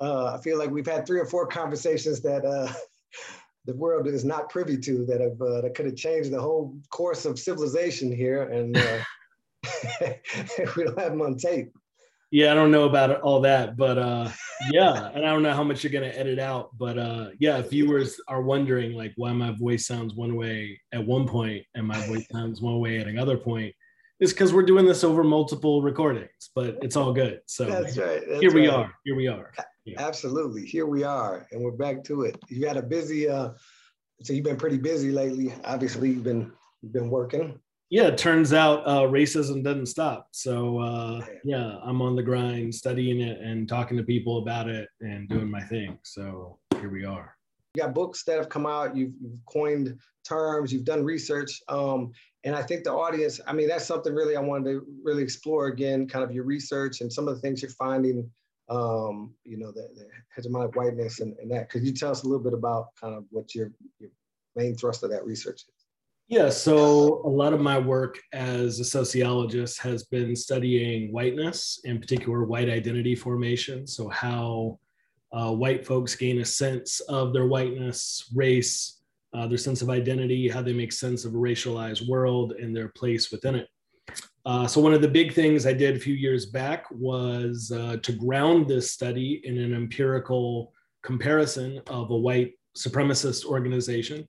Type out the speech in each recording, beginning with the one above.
Uh, I feel like we've had three or four conversations that uh, the world is not privy to that have uh, that could have changed the whole course of civilization here, and uh, we don't have them on tape. Yeah, I don't know about all that, but uh, yeah, and I don't know how much you're gonna edit out, but uh, yeah, if viewers are wondering like why my voice sounds one way at one point and my voice sounds one way at another point, it's because we're doing this over multiple recordings, but it's all good. So that's right. That's here we right. are. Here we are. Yeah. Absolutely. Here we are, and we're back to it. You had a busy. uh So you've been pretty busy lately. Obviously, you've been you've been working yeah, it turns out uh, racism doesn't stop. So uh, yeah, I'm on the grind, studying it and talking to people about it and doing my thing. So here we are. You got books that have come out. You've, you've coined terms. You've done research, um, and I think the audience. I mean, that's something really I wanted to really explore again. Kind of your research and some of the things you're finding. Um, you know, the, hegemonic whiteness and, and that. Could you tell us a little bit about kind of what your your main thrust of that research is? Yeah, so a lot of my work as a sociologist has been studying whiteness, in particular white identity formation. So, how uh, white folks gain a sense of their whiteness, race, uh, their sense of identity, how they make sense of a racialized world and their place within it. Uh, so, one of the big things I did a few years back was uh, to ground this study in an empirical comparison of a white supremacist organization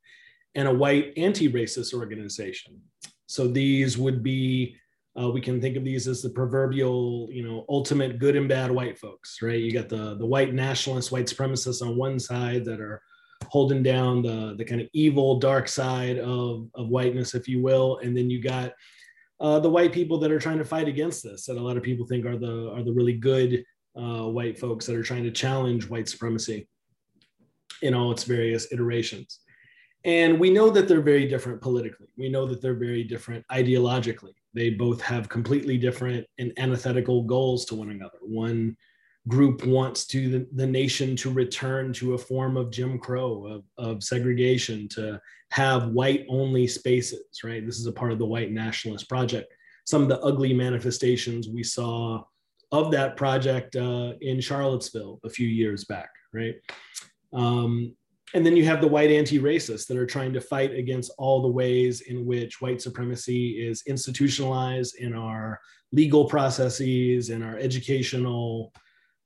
and a white anti-racist organization. So these would be, uh, we can think of these as the proverbial, you know, ultimate good and bad white folks, right? You got the the white nationalists, white supremacists on one side that are holding down the the kind of evil dark side of of whiteness, if you will, and then you got uh, the white people that are trying to fight against this, that a lot of people think are the are the really good uh, white folks that are trying to challenge white supremacy in all its various iterations. And we know that they're very different politically. We know that they're very different ideologically. They both have completely different and antithetical goals to one another. One group wants to the, the nation to return to a form of Jim Crow, of, of segregation, to have white only spaces, right? This is a part of the white nationalist project. Some of the ugly manifestations we saw of that project uh, in Charlottesville a few years back, right? Um, and then you have the white anti-racists that are trying to fight against all the ways in which white supremacy is institutionalized in our legal processes in our educational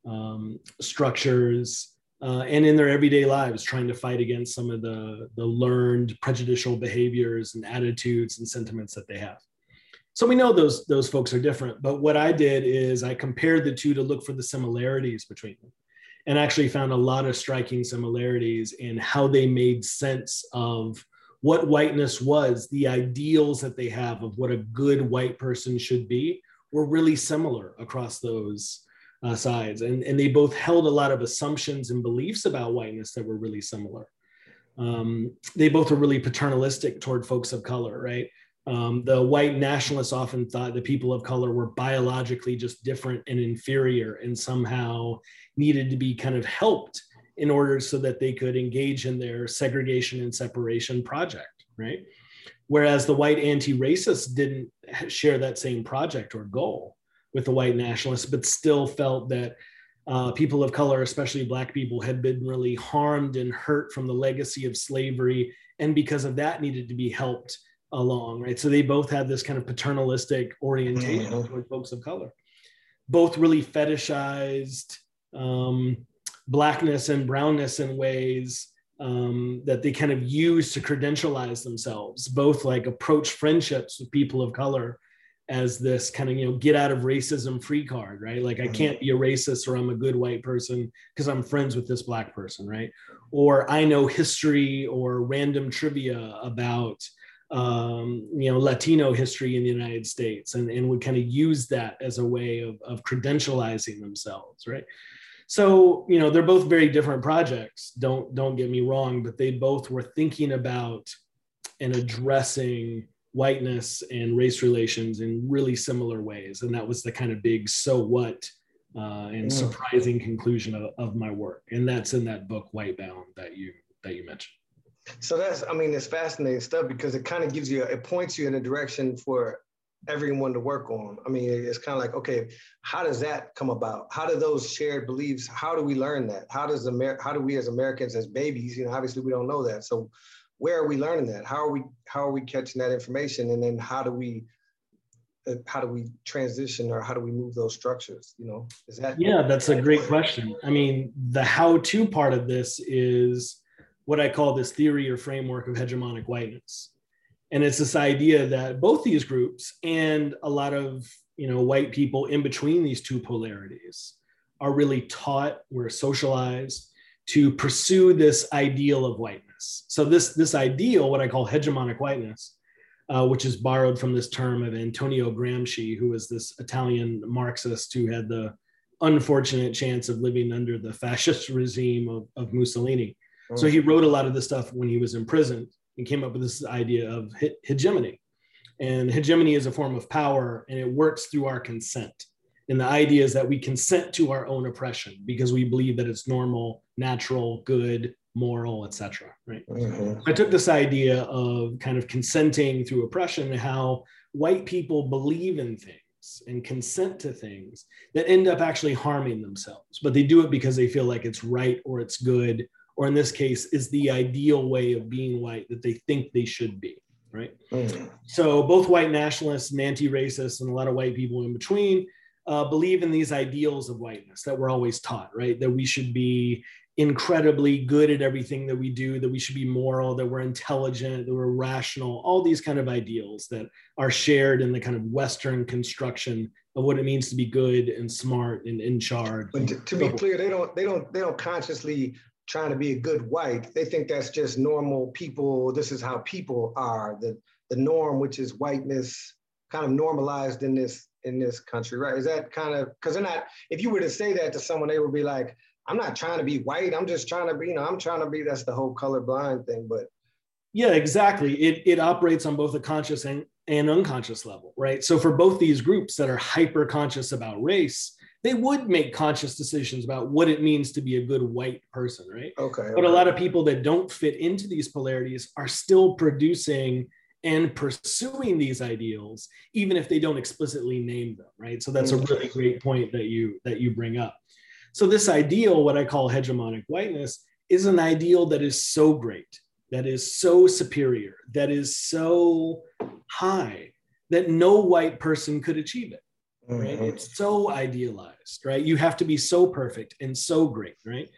um, structures uh, and in their everyday lives trying to fight against some of the, the learned prejudicial behaviors and attitudes and sentiments that they have. So we know those those folks are different but what i did is i compared the two to look for the similarities between them and actually found a lot of striking similarities in how they made sense of what whiteness was, the ideals that they have of what a good white person should be were really similar across those uh, sides. And, and they both held a lot of assumptions and beliefs about whiteness that were really similar. Um, they both were really paternalistic toward folks of color, right? Um, the white nationalists often thought that people of color were biologically just different and inferior and somehow needed to be kind of helped in order so that they could engage in their segregation and separation project, right? Whereas the white anti racists didn't share that same project or goal with the white nationalists, but still felt that uh, people of color, especially Black people, had been really harmed and hurt from the legacy of slavery. And because of that, needed to be helped along, right? So they both had this kind of paternalistic orientation mm-hmm. toward folks of color. Both really fetishized um, blackness and brownness in ways um, that they kind of use to credentialize themselves. Both like approach friendships with people of color as this kind of you know get out of racism free card right like i mm-hmm. can't be a racist or i'm a good white person because i'm friends with this black person right or i know history or random trivia about um, you know Latino history in the United States, and, and would kind of use that as a way of, of credentializing themselves, right? So you know they're both very different projects. Don't don't get me wrong, but they both were thinking about and addressing whiteness and race relations in really similar ways, and that was the kind of big so what uh, and surprising conclusion of, of my work, and that's in that book White Bound that you that you mentioned. So that's, I mean, it's fascinating stuff because it kind of gives you, it points you in a direction for everyone to work on. I mean, it's kind of like, okay, how does that come about? How do those shared beliefs? How do we learn that? How does Amer- How do we as Americans, as babies, you know, obviously we don't know that. So, where are we learning that? How are we How are we catching that information? And then how do we uh, how do we transition or how do we move those structures? You know, is that? Yeah, that's a great question. I mean, the how-to part of this is what I call this theory or framework of hegemonic whiteness and it's this idea that both these groups and a lot of you know white people in between these two polarities are really taught we're socialized to pursue this ideal of whiteness so this this ideal what i call hegemonic whiteness uh, which is borrowed from this term of antonio gramsci who was this italian marxist who had the unfortunate chance of living under the fascist regime of, of mussolini so he wrote a lot of this stuff when he was in prison and came up with this idea of hegemony. And hegemony is a form of power and it works through our consent. And the idea is that we consent to our own oppression because we believe that it's normal, natural, good, moral, etc. Right. Mm-hmm. I took this idea of kind of consenting through oppression, how white people believe in things and consent to things that end up actually harming themselves, but they do it because they feel like it's right or it's good or in this case, is the ideal way of being white that they think they should be, right? Mm. So both white nationalists and anti-racists and a lot of white people in between uh, believe in these ideals of whiteness that we're always taught, right? That we should be incredibly good at everything that we do, that we should be moral, that we're intelligent, that we're rational, all these kind of ideals that are shared in the kind of Western construction of what it means to be good and smart and in charge. But to, to be clear, they don't they don't they don't consciously trying to be a good white. They think that's just normal people. This is how people are. The the norm, which is whiteness, kind of normalized in this in this country, right? Is that kind of because they're not. If you were to say that to someone, they would be like, "I'm not trying to be white. I'm just trying to be. You know, I'm trying to be." That's the whole colorblind thing. But yeah, exactly. It it operates on both a conscious and and unconscious level, right? So for both these groups that are hyper conscious about race, they would make conscious decisions about what it means to be a good white person, right? Okay. But a lot of people that don't fit into these polarities are still producing and pursuing these ideals, even if they don't explicitly name them, right? So that's a mm. really great point that you that you bring up. So this ideal, what I call hegemonic whiteness, is an ideal that is so great, that is so superior, that is so high that no white person could achieve it right? Mm-hmm. It's so idealized, right? You have to be so perfect and so great, right?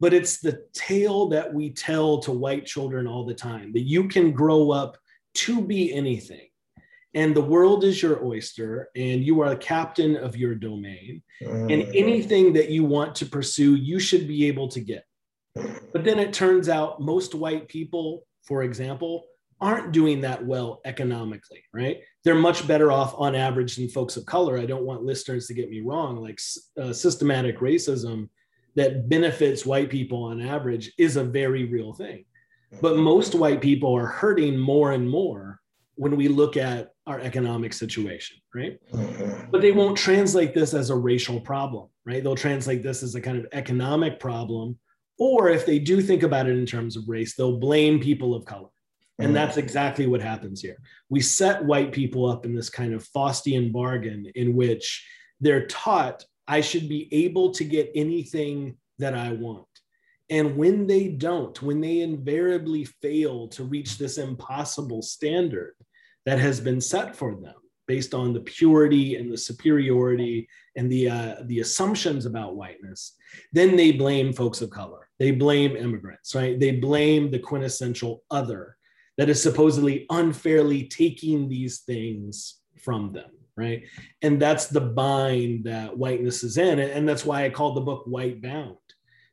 But it's the tale that we tell to white children all the time that you can grow up to be anything. And the world is your oyster, and you are the captain of your domain. Mm-hmm. And anything that you want to pursue, you should be able to get. But then it turns out most white people, for example, aren't doing that well economically, right? They're much better off on average than folks of color. I don't want listeners to get me wrong. Like uh, systematic racism that benefits white people on average is a very real thing. But most white people are hurting more and more when we look at our economic situation, right? Mm-hmm. But they won't translate this as a racial problem, right? They'll translate this as a kind of economic problem. Or if they do think about it in terms of race, they'll blame people of color and that's exactly what happens here. We set white people up in this kind of Faustian bargain in which they're taught I should be able to get anything that I want. And when they don't, when they invariably fail to reach this impossible standard that has been set for them based on the purity and the superiority and the, uh, the assumptions about whiteness, then they blame folks of color. They blame immigrants, right? They blame the quintessential other that is supposedly unfairly taking these things from them right and that's the bind that whiteness is in and that's why i called the book white bound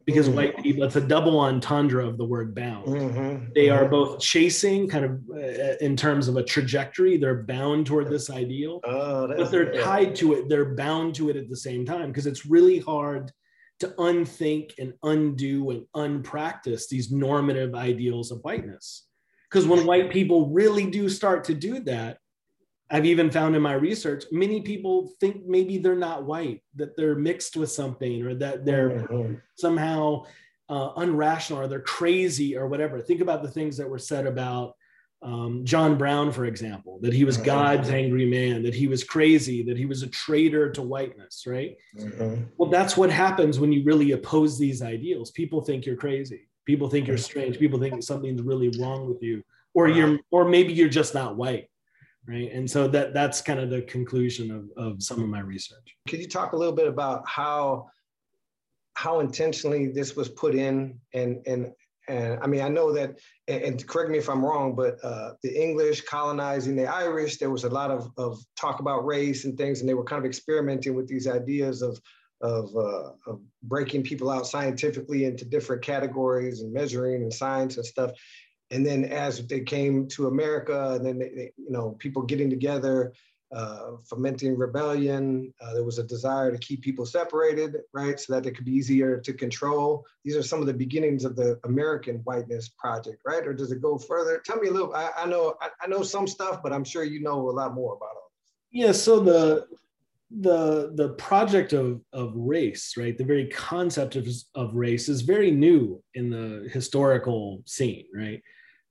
because mm-hmm. white people it's a double entendre of the word bound mm-hmm. they are mm-hmm. both chasing kind of uh, in terms of a trajectory they're bound toward this ideal oh, but they're tied to it they're bound to it at the same time because it's really hard to unthink and undo and unpractice these normative ideals of whiteness because when white people really do start to do that, I've even found in my research, many people think maybe they're not white, that they're mixed with something, or that they're mm-hmm. somehow uh, unrational, or they're crazy, or whatever. Think about the things that were said about um, John Brown, for example, that he was God's angry man, that he was crazy, that he was a traitor to whiteness, right? Mm-hmm. Well, that's what happens when you really oppose these ideals. People think you're crazy. People think you're strange. People think something's really wrong with you, or you're, or maybe you're just not white, right? And so that that's kind of the conclusion of, of some of my research. Could you talk a little bit about how how intentionally this was put in and and and I mean, I know that, and, and correct me if I'm wrong, but uh, the English colonizing the Irish, there was a lot of, of talk about race and things, and they were kind of experimenting with these ideas of, of, uh, of breaking people out scientifically into different categories and measuring and science and stuff. And then as they came to America, and then they, they you know, people getting together, uh, fomenting rebellion. Uh, there was a desire to keep people separated, right, so that they could be easier to control. These are some of the beginnings of the American Whiteness Project, right? Or does it go further? Tell me a little. I, I know I, I, know some stuff, but I'm sure you know a lot more about all this. Yeah. So the the the project of of race, right? The very concept of of race is very new in the historical scene, right?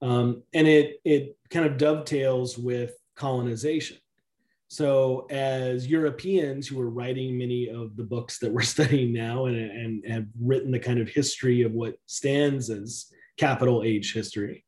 Um, and it it kind of dovetails with colonization so, as Europeans who are writing many of the books that we're studying now and, and have written the kind of history of what stands as capital H history,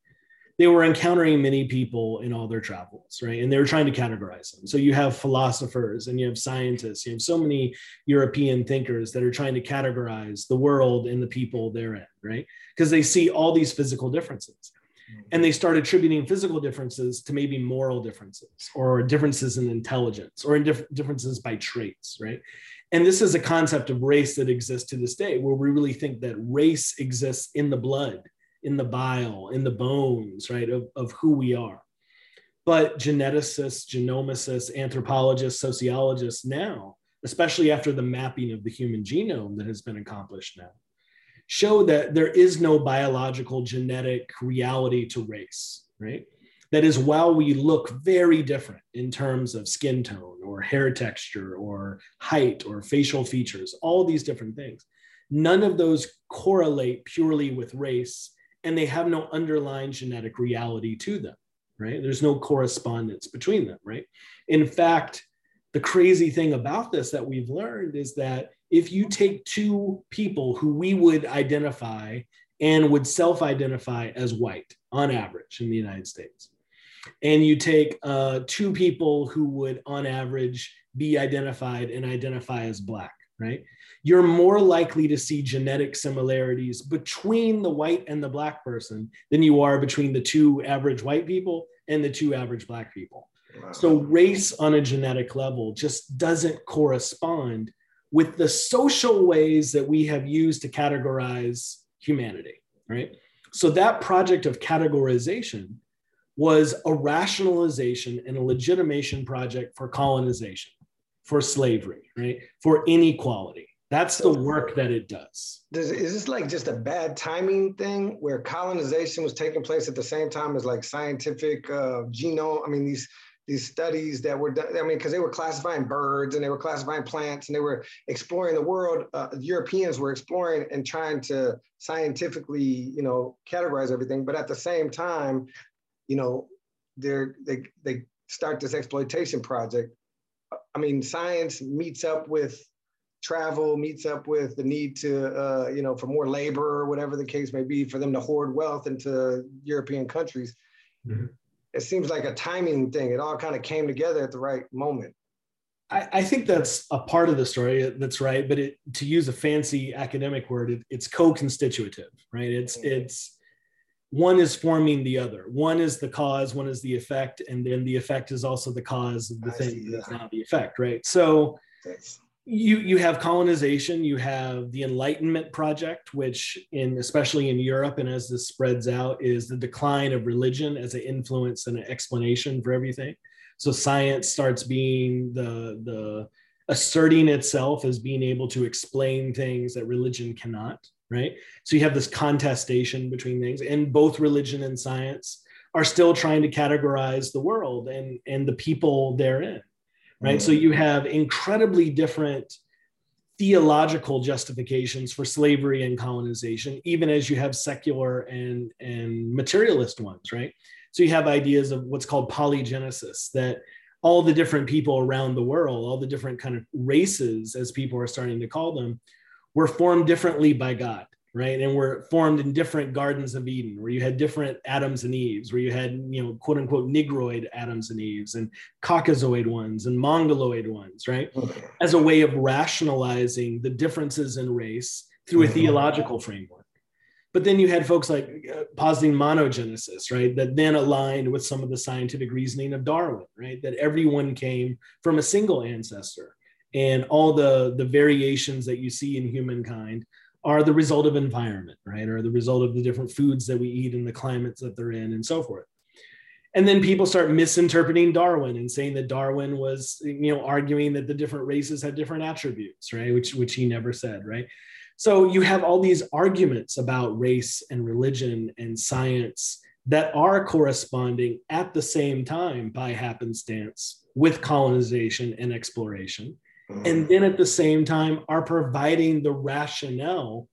they were encountering many people in all their travels, right? And they were trying to categorize them. So, you have philosophers and you have scientists, you have so many European thinkers that are trying to categorize the world and the people therein, right? Because they see all these physical differences mm-hmm. and they start attributing physical differences to maybe moral differences or differences in intelligence or in diff- differences by traits right and this is a concept of race that exists to this day where we really think that race exists in the blood in the bile in the bones right of, of who we are but geneticists genomicists anthropologists sociologists now especially after the mapping of the human genome that has been accomplished now show that there is no biological genetic reality to race, right? That is, while we look very different in terms of skin tone or hair texture or height or facial features, all these different things, none of those correlate purely with race and they have no underlying genetic reality to them, right? There's no correspondence between them, right? In fact, the crazy thing about this that we've learned is that if you take two people who we would identify and would self identify as white on average in the United States, and you take uh, two people who would on average be identified and identify as black, right? You're more likely to see genetic similarities between the white and the black person than you are between the two average white people and the two average black people. Wow. So, race on a genetic level just doesn't correspond with the social ways that we have used to categorize humanity, right? So that project of categorization was a rationalization and a legitimation project for colonization, for slavery, right? For inequality. That's the work that it does. does. Is this like just a bad timing thing where colonization was taking place at the same time as like scientific uh, genome? I mean, these these studies that were done. I mean, because they were classifying birds and they were classifying plants and they were exploring the world. Uh, Europeans were exploring and trying to scientifically, you know, categorize everything. But at the same time, you know, they're they they start this exploitation project. I mean, science meets up with travel, meets up with the need to, uh, you know, for more labor or whatever the case may be, for them to hoard wealth into European countries. Mm-hmm it seems like a timing thing. It all kind of came together at the right moment. I, I think that's a part of the story. That's right. But it, to use a fancy academic word, it, it's co-constitutive, right? It's mm-hmm. it's one is forming the other. One is the cause, one is the effect, and then the effect is also the cause of the I thing that's not the effect, right? So you you have colonization you have the enlightenment project which in especially in europe and as this spreads out is the decline of religion as an influence and an explanation for everything. So science starts being the the asserting itself as being able to explain things that religion cannot right? So you have this contestation between things and both religion and science are still trying to categorize the world and and the people therein right? Mm. So you have incredibly different theological justifications for slavery and colonization, even as you have secular and, and materialist ones, right? So you have ideas of what's called polygenesis, that all the different people around the world, all the different kind of races, as people are starting to call them, were formed differently by God right? And were formed in different gardens of Eden, where you had different Adams and Eves, where you had, you know, quote unquote Negroid Adams and Eves, and Caucasoid ones and Mongoloid ones, right? Okay. As a way of rationalizing the differences in race through a mm-hmm. theological framework. But then you had folks like uh, positing monogenesis, right? That then aligned with some of the scientific reasoning of Darwin, right? That everyone came from a single ancestor and all the, the variations that you see in humankind are the result of environment, right? Or the result of the different foods that we eat and the climates that they're in and so forth. And then people start misinterpreting Darwin and saying that Darwin was, you know, arguing that the different races had different attributes, right? Which, which he never said, right? So you have all these arguments about race and religion and science that are corresponding at the same time by happenstance with colonization and exploration and then at the same time are providing the rationale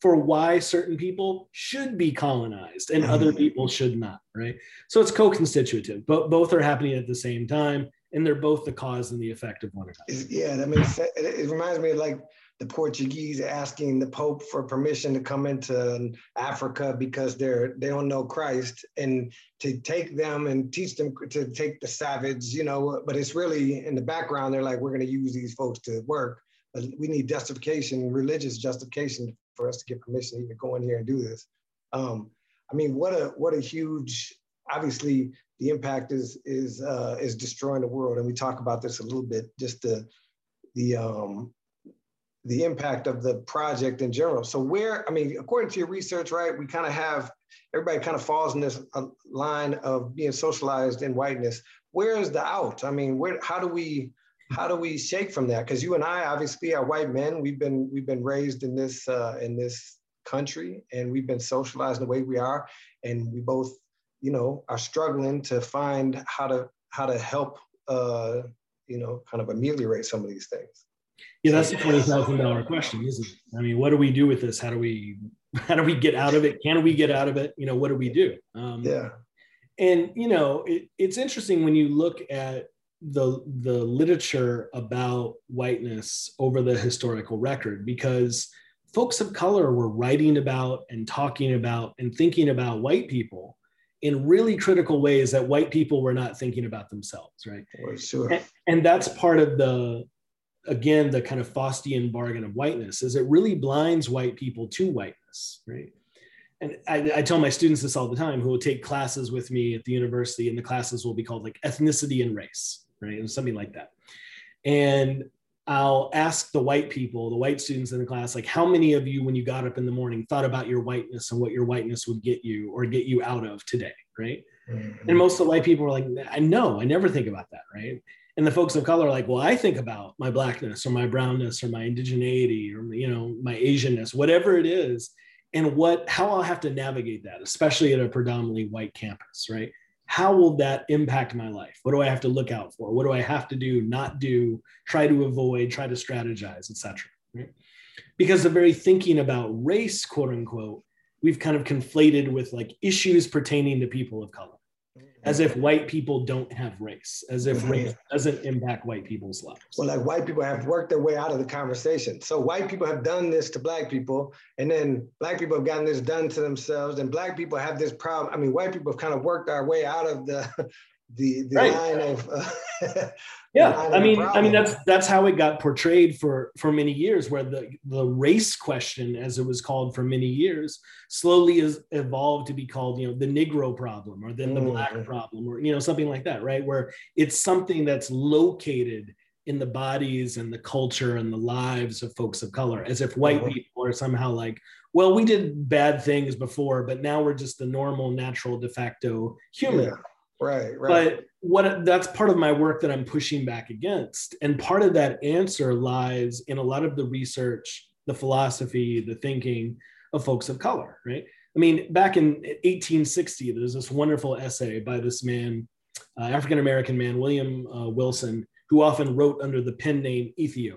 for why certain people should be colonized and other mm-hmm. people should not right? So it's co-constitutive. But both are happening at the same time and they're both the cause and the effect of one another. Yeah that makes sense it reminds me of like the Portuguese asking the Pope for permission to come into Africa because they're they don't know Christ and to take them and teach them to take the savage, you know. But it's really in the background. They're like, we're going to use these folks to work, but we need justification, religious justification for us to get permission to even go in here and do this. Um, I mean, what a what a huge. Obviously, the impact is is uh, is destroying the world, and we talk about this a little bit. Just the the um, the impact of the project in general. So where, I mean, according to your research, right, we kind of have, everybody kind of falls in this uh, line of being socialized in whiteness. Where is the out? I mean, where, how do we, how do we shake from that? Because you and I obviously are white men. We've been, we've been raised in this, uh, in this country and we've been socialized the way we are. And we both, you know, are struggling to find how to, how to help, uh, you know, kind of ameliorate some of these things. Yeah, that's the twenty thousand dollar question, isn't it? I mean, what do we do with this? How do we how do we get out of it? Can we get out of it? You know, what do we do? Um, yeah. And you know, it, it's interesting when you look at the the literature about whiteness over the historical record because folks of color were writing about and talking about and thinking about white people in really critical ways that white people were not thinking about themselves right sure. and, and that's part of the again the kind of Faustian bargain of whiteness is it really blinds white people to whiteness, right? And I, I, tell my students this all the time who will take classes with me at the university, and the classes will be called like ethnicity and race, right? And something like that. And I'll ask the white people, the white students in the class, like, how many of you, when you got up in the morning, thought about your whiteness and what your whiteness would get you or get you out of today, right? Mm-hmm. And most of the white people are like, I know, I never think about that, right? And the folks of color are like well i think about my blackness or my brownness or my indigeneity or you know my asianness whatever it is and what how i'll have to navigate that especially at a predominantly white campus right? How will that impact my life? What do i have to look out for? What do i have to do not do try to avoid try to strategize etc right? because the very thinking about race quote unquote we've kind of conflated with like issues pertaining to people of color as if white people don't have race, as if race doesn't impact white people's lives. Well, like white people have worked their way out of the conversation. So white people have done this to black people, and then black people have gotten this done to themselves, and black people have this problem. I mean, white people have kind of worked our way out of the the, the right. line of uh, yeah i mean i mean that's that's how it got portrayed for for many years where the the race question as it was called for many years slowly has evolved to be called you know the negro problem or then the mm. black problem or you know something like that right where it's something that's located in the bodies and the culture and the lives of folks of color as if white mm-hmm. people are somehow like well we did bad things before but now we're just the normal natural de facto human yeah Right, right. But what that's part of my work that I'm pushing back against. And part of that answer lies in a lot of the research, the philosophy, the thinking of folks of color, right? I mean, back in 1860, there's this wonderful essay by this man, uh, African American man, William uh, Wilson, who often wrote under the pen name Ethiop.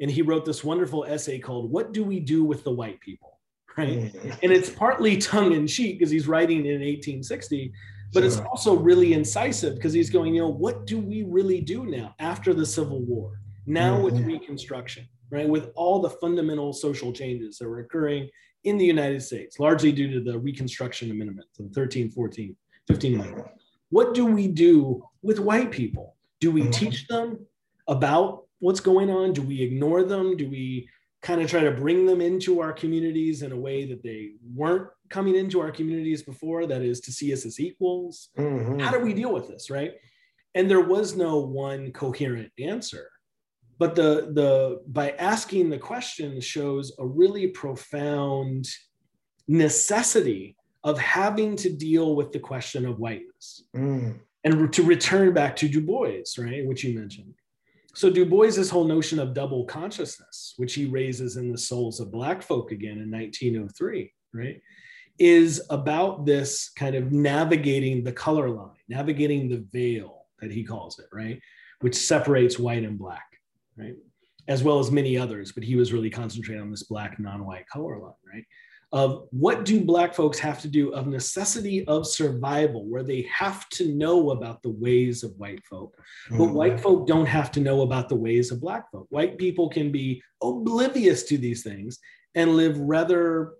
And he wrote this wonderful essay called What Do We Do with the White People? Right. Mm-hmm. And it's partly tongue in cheek because he's writing in 1860 but it's also really incisive because he's going, you know, what do we really do now after the Civil War? Now mm-hmm. with Reconstruction, right? With all the fundamental social changes that were occurring in the United States, largely due to the Reconstruction Amendments of 13, 14, 15 mm-hmm. What do we do with white people? Do we mm-hmm. teach them about what's going on? Do we ignore them? Do we kind of try to bring them into our communities in a way that they weren't coming into our communities before that is to see us as equals. Mm-hmm. how do we deal with this right? And there was no one coherent answer. But the the by asking the question shows a really profound necessity of having to deal with the question of whiteness. Mm. and to return back to du bois right which you mentioned so Du Bois's whole notion of double consciousness, which he raises in the souls of Black folk again in 1903, right, is about this kind of navigating the color line, navigating the veil that he calls it, right, which separates white and black, right, as well as many others. But he was really concentrating on this black non-white color line, right of what do black folks have to do of necessity of survival where they have to know about the ways of white folk but mm-hmm. white folk don't have to know about the ways of black folk white people can be oblivious to these things and live rather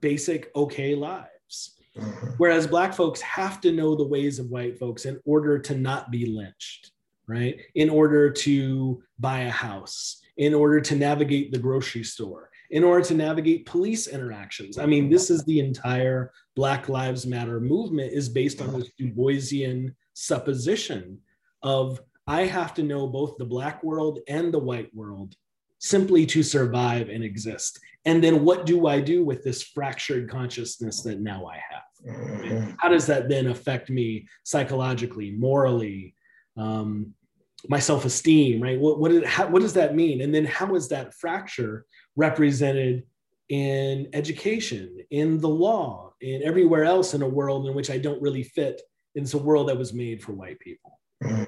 basic okay lives mm-hmm. whereas black folks have to know the ways of white folks in order to not be lynched right in order to buy a house in order to navigate the grocery store in order to navigate police interactions. I mean, this is the entire Black Lives Matter movement is based on this Du Boisian supposition of I have to know both the black world and the white world simply to survive and exist. And then what do I do with this fractured consciousness that now I have? How does that then affect me psychologically, morally, um, my self-esteem, right? What, what, did, how, what does that mean? And then how is that fracture represented in education, in the law, in everywhere else in a world in which I don't really fit. It's a world that was made for white people. Mm-hmm.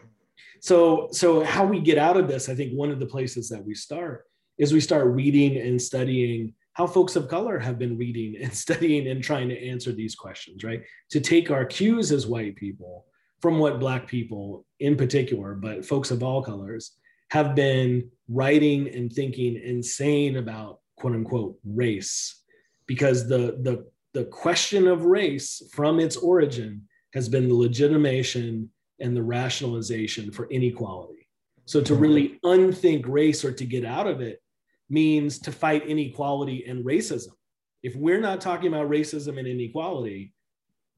So, so how we get out of this, I think one of the places that we start is we start reading and studying how folks of color have been reading and studying and trying to answer these questions, right? To take our cues as white people from what Black people in particular, but folks of all colors, have been writing and thinking saying about quote unquote race. Because the the the question of race from its origin has been the legitimation and the rationalization for inequality. So to really unthink race or to get out of it means to fight inequality and racism. If we're not talking about racism and inequality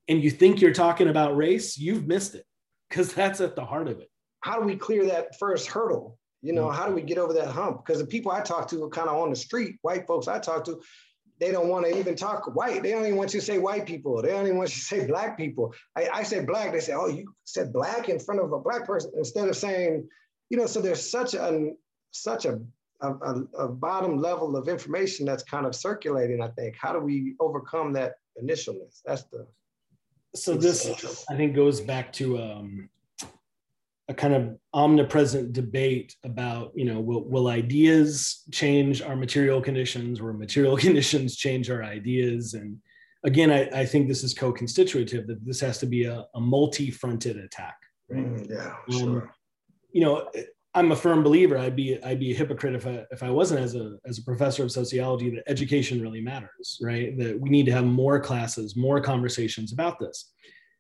and you think you're talking about race you've missed it because that's at the heart of it how do we clear that first hurdle? You know, mm. how do we get over that hump? Because the people I talk to are kind of on the street, white folks I talk to, they don't want to even talk white. They don't even want you to say white people. They don't even want you to say black people. I, I said black. They say, oh, you said black in front of a black person instead of saying, you know, so there's such a such a, a, a bottom level of information that's kind of circulating, I think. How do we overcome that initialness? That's the so this I think goes back to um, a kind of omnipresent debate about you know will, will ideas change our material conditions? Or material conditions change our ideas? And again i, I think this is co-constitutive that this has to be a, a multi-fronted attack right? Mm, yeah um, sure. you know i'm a firm believer. I'd be i'd be a hypocrite if i if i wasn't as a as a professor of sociology that education really matters right? That we need to have more classes more conversations about this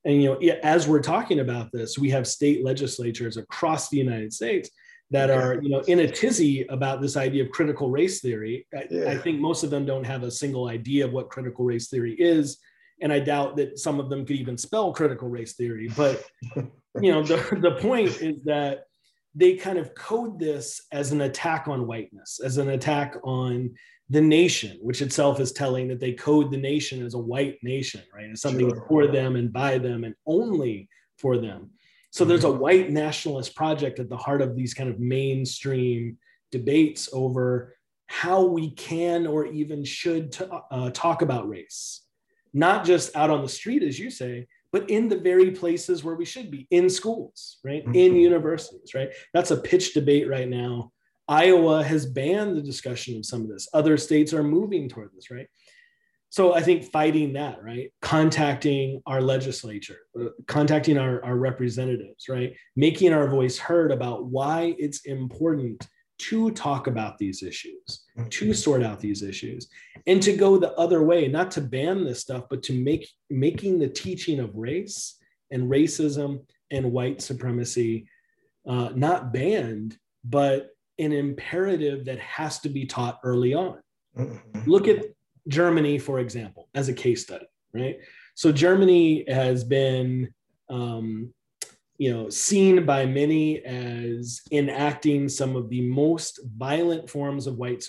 and you know, as we're talking about this, we have state legislatures across the United States that are you know in a tizzy about this idea of critical race theory. I, yeah. I, think most of them don't have a single idea of what critical race theory is, and I doubt that some of them could even spell critical race theory. But you know, the, the point is that they kind of code this as an attack on whiteness, as an attack on the nation, which itself is telling that they code the nation as a white nation, right? As something sure. for them and by them and only for them. So there's a mm-hmm. white nationalist project at the heart of these kind of mainstream debates over how we can or even should t- uh, talk about race, not just out on the street, as you say, but in the very places where we should be in schools, right? Mm-hmm. In universities, right? That's a pitch debate right now Iowa has banned the discussion of some of this. Other states are moving toward this, right? so I think fighting that, right? Contacting our legislature, uh, contacting our, our representatives, right? Making our voice heard about why it's important to talk about these issues, to mm-hmm. sort out these issues, and to go the other way, not to ban this stuff, but to make making the teaching of race and racism and white supremacy uh, not banned, but an imperative that has to be taught early on. Mm-hmm. Look at Germany, for example, as a case study, right? So Germany has been, um, you know, seen by many as enacting some of the most violent forms of white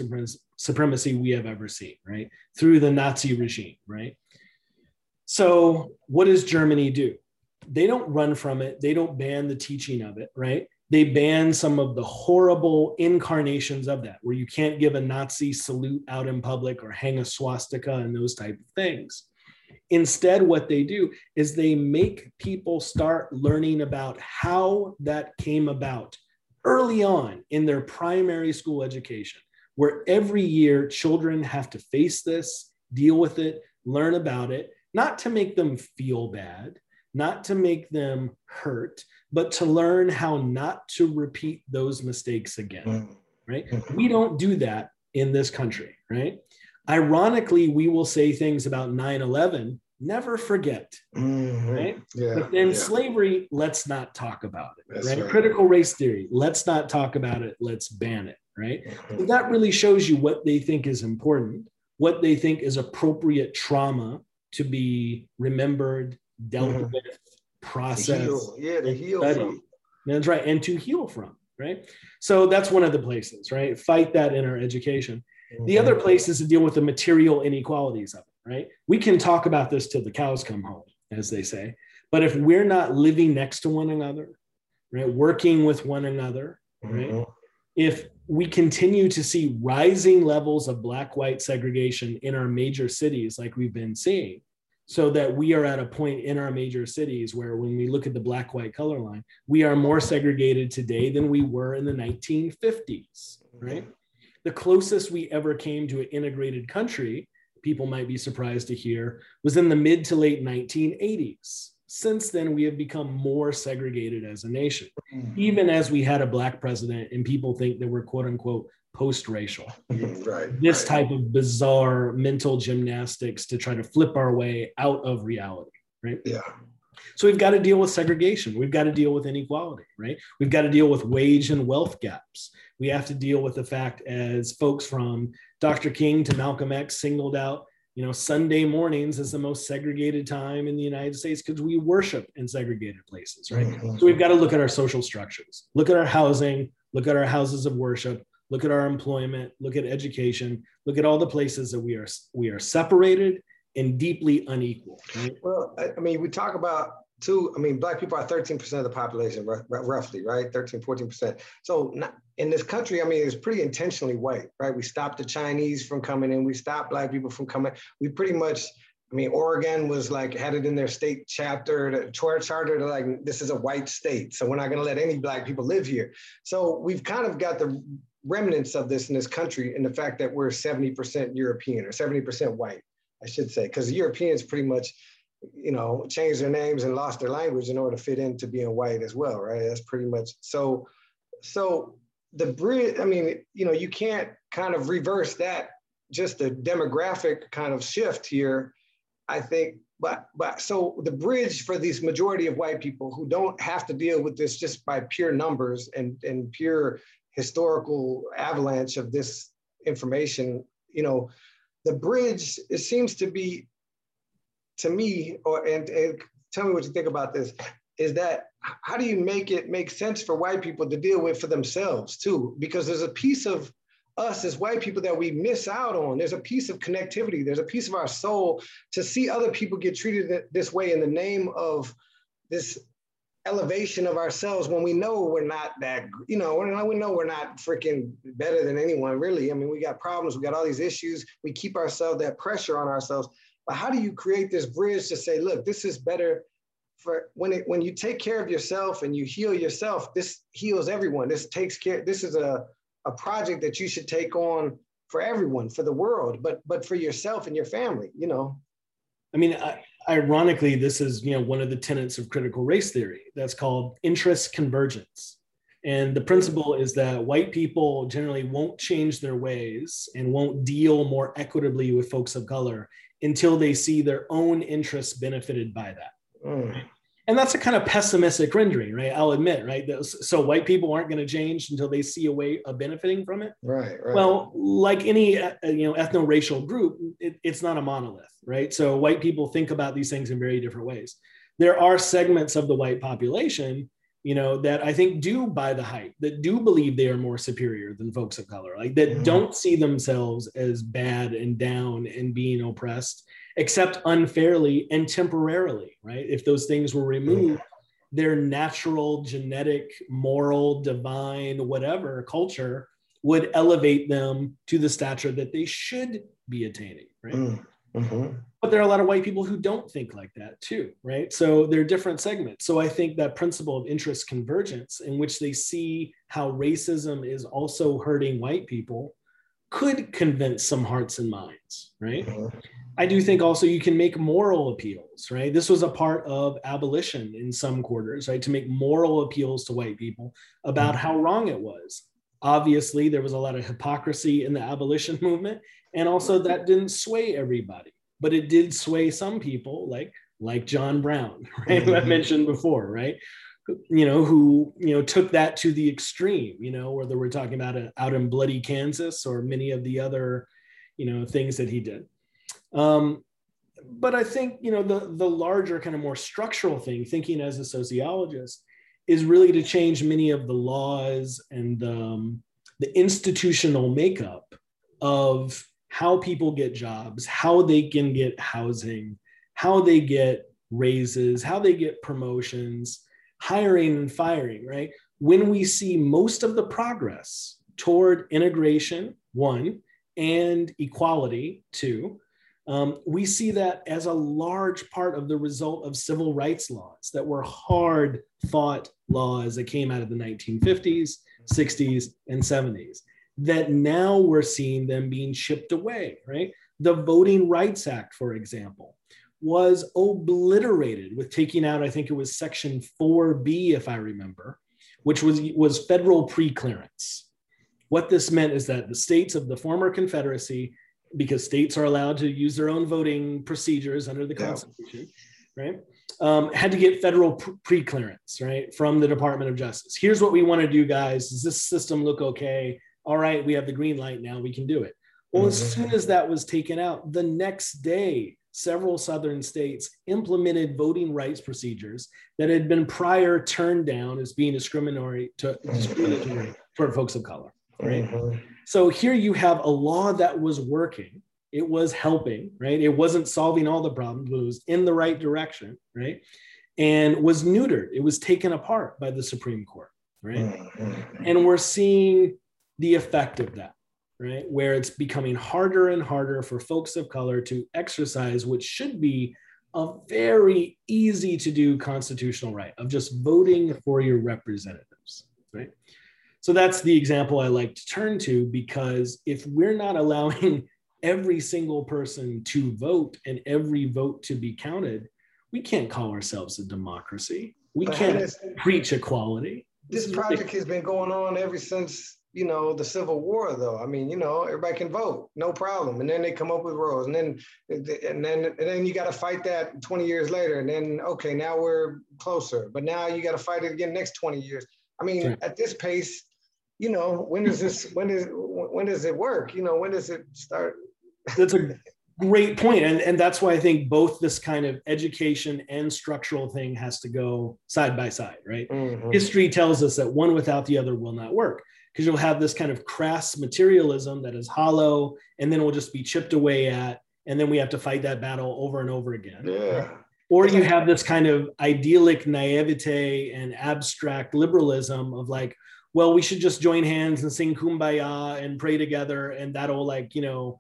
supremacy we have ever seen, right? Through the Nazi regime, right? So what does Germany do? They don't run from it. They don't ban the teaching of it, right? they ban some of the horrible incarnations of that, where you can't give a Nazi salute out in public or hang a swastika and those type of things. Instead, what they do is they make people start learning about how that came about early on in their primary school education, where every year children have to face this, deal with it, learn about it, not to make them feel bad, not to make them hurt, but to learn how not to repeat those mistakes again. Mm. Right? Mm-hmm. We don't do that in this country, right? Ironically, we will say things about 9 11, never forget, mm-hmm. right? Yeah, but then yeah. slavery, let's not talk about it, right? right? Critical race theory, let's not talk about it, let's ban it, right? Mm-hmm. So that really shows you what they think is important, what they think is appropriate trauma to be remembered, dealt mm-hmm. with, process. Heal. Yeah, to heal from. That's right. And to heal from, right? So that's one of the places, right? Fight that in our education. Mm-hmm. The other place is to deal with the material inequalities of it, right? We can talk about this till the cows come home, as they say. But if we're not living next to one another, right, working with one another, right, mm-hmm. if we continue to see rising levels of black white segregation in our major cities, like we've been seeing, so that we are at a point in our major cities where when we look at the black white color line we are more segregated today than we were in the 1950s right the closest we ever came to an integrated country people might be surprised to hear was in the mid to late 1980s since then we have become more segregated as a nation mm-hmm. even as we had a black president and people think that we're quote unquote post-racial. Right. This right. type of bizarre mental gymnastics to try to flip our way out of reality, right? Yeah. So we've got to deal with segregation. We've got to deal with inequality, right? We've got to deal with wage and wealth gaps. We have to deal with the fact as folks from Dr. King to Malcolm X singled out, you know, Sunday mornings as the most segregated time in the United States because we worship in segregated places, right? Mm-hmm. So we've got to look at our social structures, look at our housing, look at our houses of worship, look at our employment, look at education, look at all the places that we are we are separated and deeply unequal. Right? Well, I mean, we talk about two, I mean, black people are 13% of the population, r- roughly, right? 13, 14%. So not, in this country, I mean, it's pretty intentionally white, right? We stopped the Chinese from coming in. We stopped black people from coming. We pretty much, I mean, Oregon was like, had it in their state chapter, the charter to like, this is a white state. So we're not gonna let any black people live here. So we've kind of got the remnants of this in this country in the fact that we're 70% European or 70% white, I should say, because the Europeans pretty much, you know, changed their names and lost their language in order to fit into being white as well, right? That's pretty much so. So the bridge, I mean, you know, you can't kind of reverse that, just a demographic kind of shift here. I think but but so the bridge for these majority of white people who don't have to deal with this just by pure numbers and and pure historical avalanche of this information, you know, the bridge, it seems to be, to me, or and, and tell me what you think about this, is that how do you make it make sense for white people to deal with for themselves too? Because there's a piece of us as white people that we miss out on. There's a piece of connectivity. There's a piece of our soul to see other people get treated this way in the name of this elevation of ourselves when we know we're not that, you know, we know we're not freaking better than anyone, really. I mean, we got problems, we got all these issues. We keep ourselves that pressure on ourselves. But how do you create this bridge to say, look, this is better for when it when you take care of yourself and you heal yourself, this heals everyone. This takes care, this is a, a project that you should take on for everyone, for the world, but but for yourself and your family, you know. I mean, I, ironically, this is you know one of the tenets of critical race theory. That's called interest convergence. And the principle is that white people generally won't change their ways and won't deal more equitably with folks of color until they see their own interests benefited by that. Mm and that's a kind of pessimistic rendering right? I'll admit right? So white people aren't going to change until they see a way of benefiting from it. Right, right. well like any uh, you know ethno-racial group it, it's not a monolith right? So white people think about these things in very different ways. There are segments of the white population you know that i think do buy the hype that do believe they are more superior than folks of color like that mm-hmm. don't see themselves as bad and down and being oppressed except unfairly and temporarily, right? If those things were removed, their natural, genetic, moral, divine, whatever culture would elevate them to the stature that they should be attaining, right? Mm, mm-hmm. But there are a lot of white people who don't think like that too, right? So they're different segments. So I think that principle of interest convergence, in which they see how racism is also hurting white people, could convince some hearts and minds, right? Mm-hmm. I do think also you can make moral appeals, right? This was a part of abolition in some quarters, right? To make moral appeals to white people about mm-hmm. how wrong it was. Obviously, there was a lot of hypocrisy in the abolition movement, and also that didn't sway everybody, but it did sway some people, like like John Brown, right? Who I mm-hmm. mentioned before, right? You know, who you know took that to the extreme, you know, whether we're talking about it out in bloody Kansas or many of the other, you know, things that he did. Um, but I think you know the the larger kind of more structural thing, thinking as a sociologist, is really to change many of the laws and um, the institutional makeup of how people get jobs, how they can get housing, how they get raises, how they get promotions, hiring and firing. Right when we see most of the progress toward integration, one, and equality, two um, we see that as a large part of the result of civil rights laws that were hard fought laws that came out of the 1950s, 60s, and 70s. That now we're seeing them being chipped away, right? The Voting Rights Act, for example, was obliterated with taking out, I think it was Section 4B, if I remember, which was, was federal preclearance. What this meant is that the states of the former Confederacy because states are allowed to use their own voting procedures under the Constitution, yeah. right? Um, had to get federal pre clearance, right, from the Department of Justice. Here's what we want to do, guys. Does this system look okay? All right, we have the green light now, we can do it. Well, mm-hmm. as soon as that was taken out, the next day, several southern states implemented voting rights procedures that had been prior turned down as being discriminatory, to, discriminatory toward folks of color right? Mm-hmm. So here you have a law that was working, it was helping, right? It wasn't solving all the problems, but it was in the right direction, right? And was neutered, it was taken apart by the Supreme Court, right? Mm-hmm. And we're seeing the effect of that, right? Where it's becoming harder and harder for folks of color to exercise what should be a very easy to do constitutional right of just voting for your representatives, right? So that's the example I like to turn to because if we're not allowing every single person to vote and every vote to be counted, we can't call ourselves a democracy. We but can't preach equality. This, this project has been going on ever since you know the Civil War, though. I mean, you know, everybody can vote, no problem. And then they come up with rules, and then and then and then you got to fight that 20 years later, and then okay, now we're closer, but now you got to fight it again next 20 years. I mean, at this pace, you know, when does this, when is, when does it work? You know, when does it start? That's a great. And, and that's why I think both this kind of education and structural thing has to go side by side, right? Mm-hmm. History tells us that one without the other will not work because you'll have this kind of crass materialism that is hollow and then it will just be chipped away at. And then we have to fight that battle over and over again. Yeah. Or you have this kind of idyllic naivete and abstract liberalism of like, well, we should just join hands and sing kumbaya and pray together, and that'll like, you know,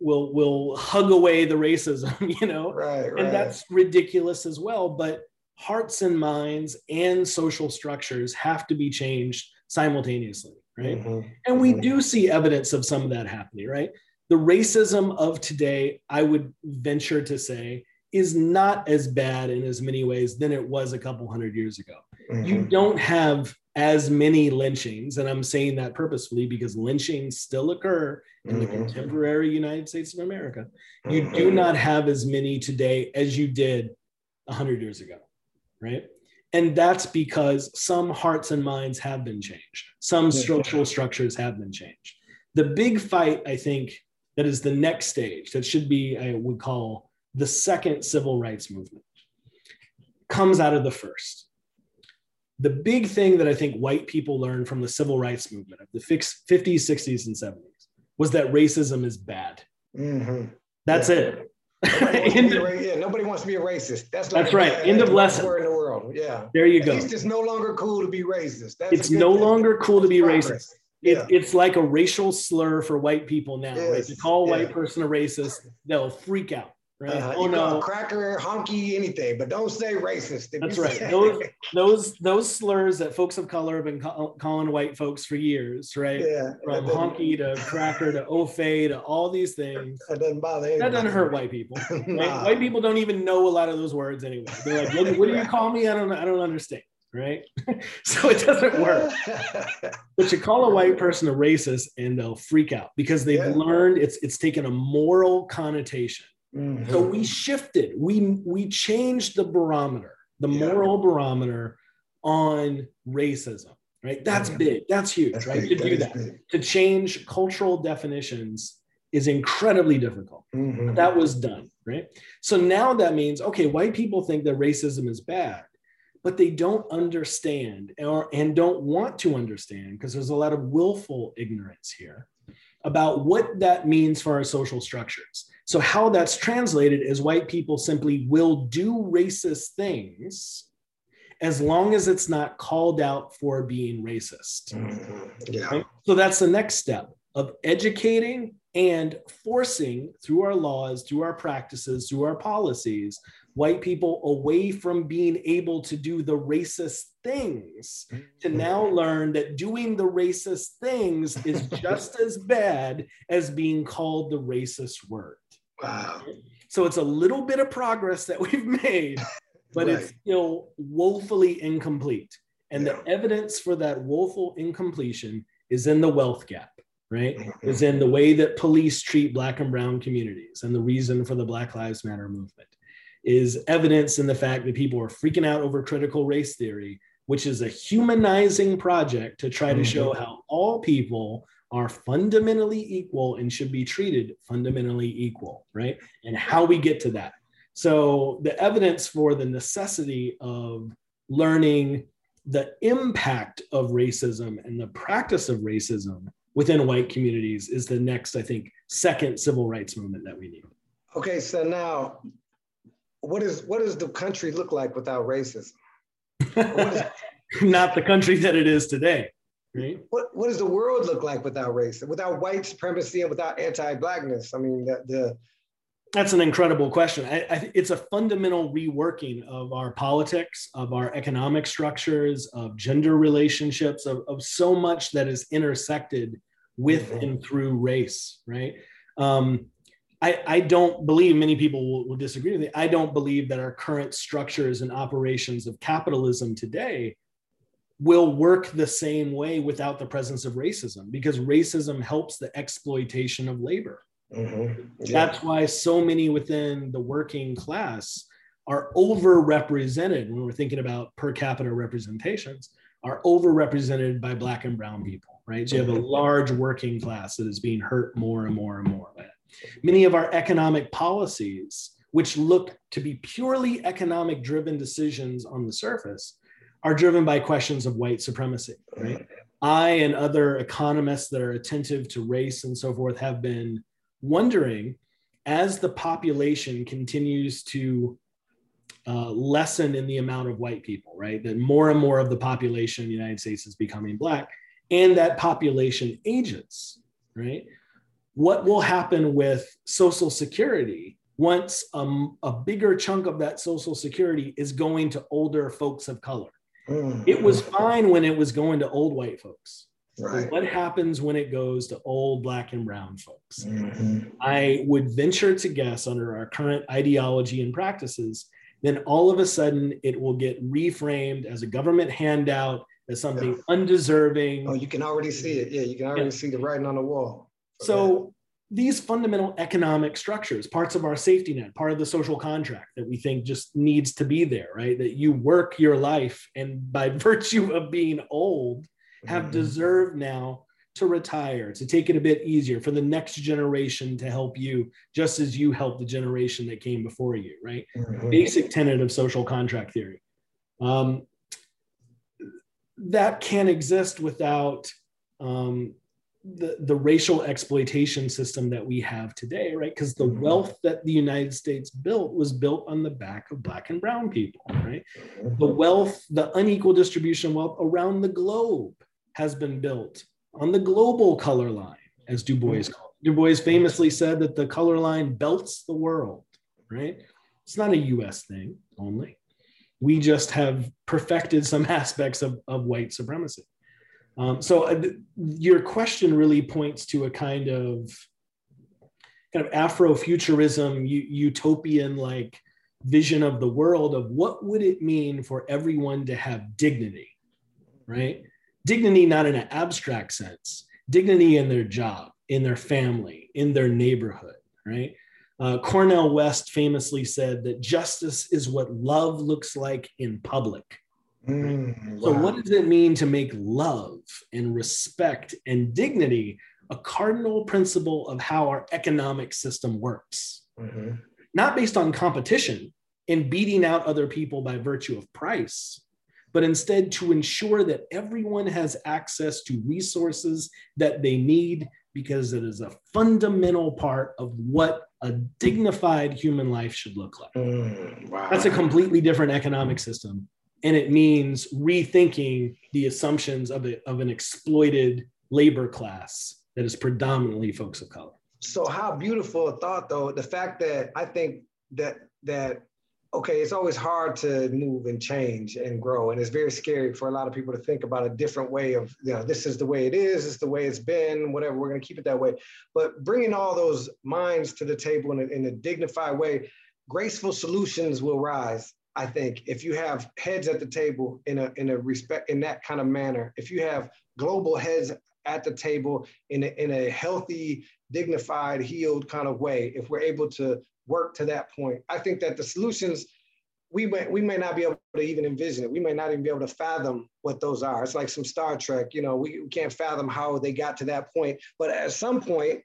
will will hug away the racism, you know? Right, right. And that's ridiculous as well. But hearts and minds and social structures have to be changed simultaneously, right? Mm-hmm. And we mm-hmm. do see evidence of some of that happening, right? The racism of today, I would venture to say, is not as bad in as many ways than it was a couple hundred years ago. Mm-hmm. You don't have as many lynchings, and I'm saying that purposefully because lynchings still occur in mm-hmm. the contemporary United States of America. You mm-hmm. do not have as many today as you did 100 years ago, right? And that's because some hearts and minds have been changed, some social structures have been changed. The big fight, I think, that is the next stage that should be, I would call the second civil rights movement, comes out of the first. The big thing that I think white people learned from the civil rights movement of the 50s, 60s, and 70s was that racism is bad. Mm-hmm. That's yeah. it. Nobody yeah, nobody wants to be a racist. That's like that's right. End of lesson. Yeah. There you go. It's no longer cool to be racist. That's it's no longer cool to be progress. racist. It. It's like a racial slur for white people now. Yes. Right? To call a white person a racist, they'll freak out right? Uh, oh no, cracker, honky, anything, but don't say racist. That's right. those those those slurs that folks of color have been call, calling white folks for years, right? Yeah. From honky to cracker to ofay to all these things. That doesn't bother anybody. That doesn't hurt white people. nah. White people don't even know a lot of those words anyway. They're like, what, what do you call me? I don't I don't understand right? so it doesn't work. but you call a white person a racist and they'll freak out because they've yeah. learned it's it's taken a moral connotation Mm-hmm. So we shifted, we we changed the barometer, the yeah. moral barometer on racism, right? That's mm-hmm. big, that's huge, that's right? Big. To do that, that to change cultural definitions is incredibly difficult. Mm-hmm. That was done, right? So now that means okay, white people think that racism is bad, but they don't understand or and don't want to understand because there's a lot of willful ignorance here about what that means for our social structures. So, how that's translated is white people simply will do racist things as long as it's not called out for being racist. Mm-hmm. Yeah. Right? So, that's the next step of educating and forcing through our laws, through our practices, through our policies, white people away from being able to do the racist things to mm-hmm. now learn that doing the racist things is just as bad as being called the racist word. Wow. So it's a little bit of progress that we've made, but right. it's still woefully incomplete. And yeah. the evidence for that woeful incompletion is in the wealth gap, right? Mm-hmm. Is in the way that police treat Black and Brown communities and the reason for the Black Lives Matter movement is evidence in the fact that people are freaking out over critical race theory, which is a humanizing project to try to mm-hmm. show how all people are fundamentally equal and should be treated fundamentally equal, right? And how we get to that. So, the evidence for the necessity of learning the impact of racism and the practice of racism within white communities is the next, I think, second civil rights movement that we need. Okay, so now, what is what does the country look like without racism? Not the country that it is today. Right? What what does the world look like without race, without white supremacy, and without anti-blackness? I mean, the, the that's an incredible question. I, I, it's a fundamental reworking of our politics, of our economic structures, of gender relationships, of, of so much that is intersected with mm-hmm. and through race, right? Um, I, I, don't believe many people will, will, disagree with me. I don't believe that our current structures and operations of capitalism today will work the same way without the presence of racism because racism helps the exploitation of labor. Mm-hmm. Yeah. That's why so many within the working class are overrepresented when we're thinking about per capita representations are overrepresented by black and brown people right so you have a mm-hmm. large working class that is being hurt more and more and more many of our economic policies which look to be purely economic driven decisions on the surface are driven by questions of white supremacy, right? I and other economists that are attentive to race and so forth have been wondering as the population continues to uh, lessen in the amount of white people, right? That more and more of the population in the United States is becoming Black, and that population ages, right? What will happen with Social Security once um, a bigger chunk of that Social Security is going to older folks of color? Mm. It was fine when it was going to old white folks. Right. What happens when it goes to old black and brown folks? Mm-hmm. I would venture to guess under our current ideology and practices, then all of a sudden it will get reframed as a government handout, as something yeah. undeserving. Oh, you can already see it. Yeah, you can already yeah. see the writing on the wall. So these fundamental economic structures, parts of our safety net, part of the social contract that we think just needs to be there, right? That you work your life and by virtue of being old, have mm-hmm. deserved now to retire, to take it a bit easier for the next generation to help you, just as you helped the generation that came before you, right? Mm-hmm. Basic tenet of social contract theory. Um, that can't exist without um, the, the racial exploitation system that we have today, right? Because the mm-hmm. wealth that the United States built was built on the back of Black and Brown people, right? The wealth, the unequal distribution of wealth around the globe has been built on the global color line, as Du Bois mm-hmm. called it. Du Bois famously said that the color line belts the world, right? It's not a US thing only. We just have perfected some aspects of, of white supremacy. Um, so uh, your question really points to a kind of kind of Afrofuturism, utopian like vision of the world of what would it mean for everyone to have dignity, right? Dignity not in an abstract sense, dignity in their job, in their family, in their neighborhood, right? Uh, Cornel West famously said that justice is what love looks like in public. Mm, wow. So, what does it mean to make love and respect and dignity a cardinal principle of how our economic system works? Mm-hmm. Not based on competition and beating out other people by virtue of price, but instead to ensure that everyone has access to resources that they need because it is a fundamental part of what a dignified human life should look like. Mm, wow. That's a completely different economic system and it means rethinking the assumptions of, a, of an exploited labor class that is predominantly folks of color. So how beautiful a thought though the fact that i think that that okay it's always hard to move and change and grow and it's very scary for a lot of people to think about a different way of you know this is the way it is it's the way it's been whatever we're going to keep it that way. But bringing all those minds to the table in a, in a dignified way graceful solutions will rise I think if you have heads at the table in a in a respect in that kind of manner, if you have global heads at the table in a, in a healthy, dignified, healed kind of way, if we're able to work to that point, I think that the solutions we may, we may not be able to even envision it. We may not even be able to fathom what those are. It's like some Star Trek, you know, we, we can't fathom how they got to that point. But at some point,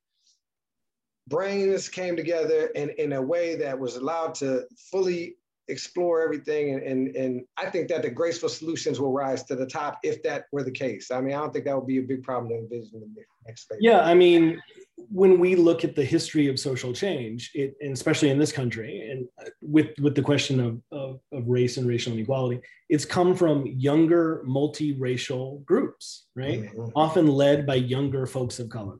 brains came together in, in a way that was allowed to fully explore everything and, and and I think that the graceful solutions will rise to the top if that were the case. I mean, I don't think that would be a big problem to envision in the next phase. Yeah, I mean, when we look at the history of social change, it, and especially in this country, and with with the question of, of, of race and racial inequality, it's come from younger multiracial groups, right? Mm-hmm. Often led by younger folks of color,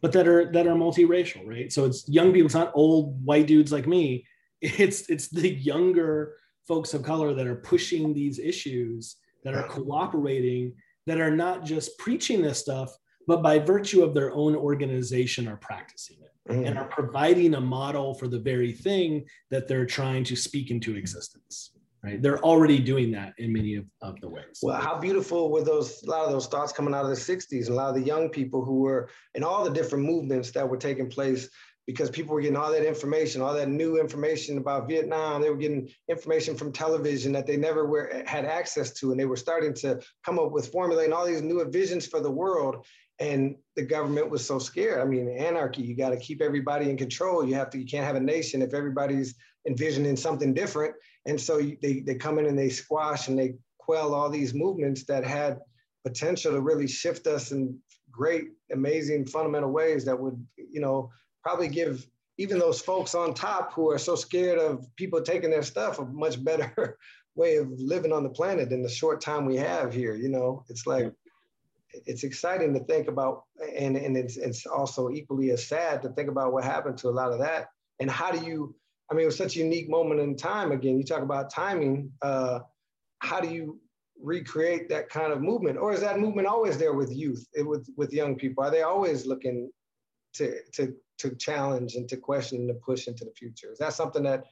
but that are that are multiracial, right? So it's young people. It's not old white dudes like me it's it's the younger folks of color that are pushing these issues that are cooperating that are not just preaching this stuff but by virtue of their own organization are practicing it mm. and are providing a model for the very thing that they're trying to speak into existence right they're already doing that in many of, of the ways well how beautiful were those a lot of those thoughts coming out of the 60s and a lot of the young people who were in all the different movements that were taking place because people were getting all that information, all that new information about Vietnam. They were getting information from television that they never were, had access to, and they were starting to come up with formulating all these new visions for the world. And the government was so scared. I mean, anarchy. You got to keep everybody in control. You have to. You can't have a nation if everybody's envisioning something different. And so they they come in and they squash and they quell all these movements that had potential to really shift us in great, amazing, fundamental ways that would, you know, probably give even those folks on top who are so scared of people taking their stuff a much better way of living on the planet in the short time we have here. You know, it's like it's exciting to think about, and and it's it's also equally as sad to think about what happened to a lot of that. And how do you? I mean, it was such a unique moment in time. Again, you talk about timing. Uh, how do you recreate that kind of movement, or is that movement always there with youth, eh, with with young people? Are they always looking to to to challenge and to question and to push into the future? Is that something that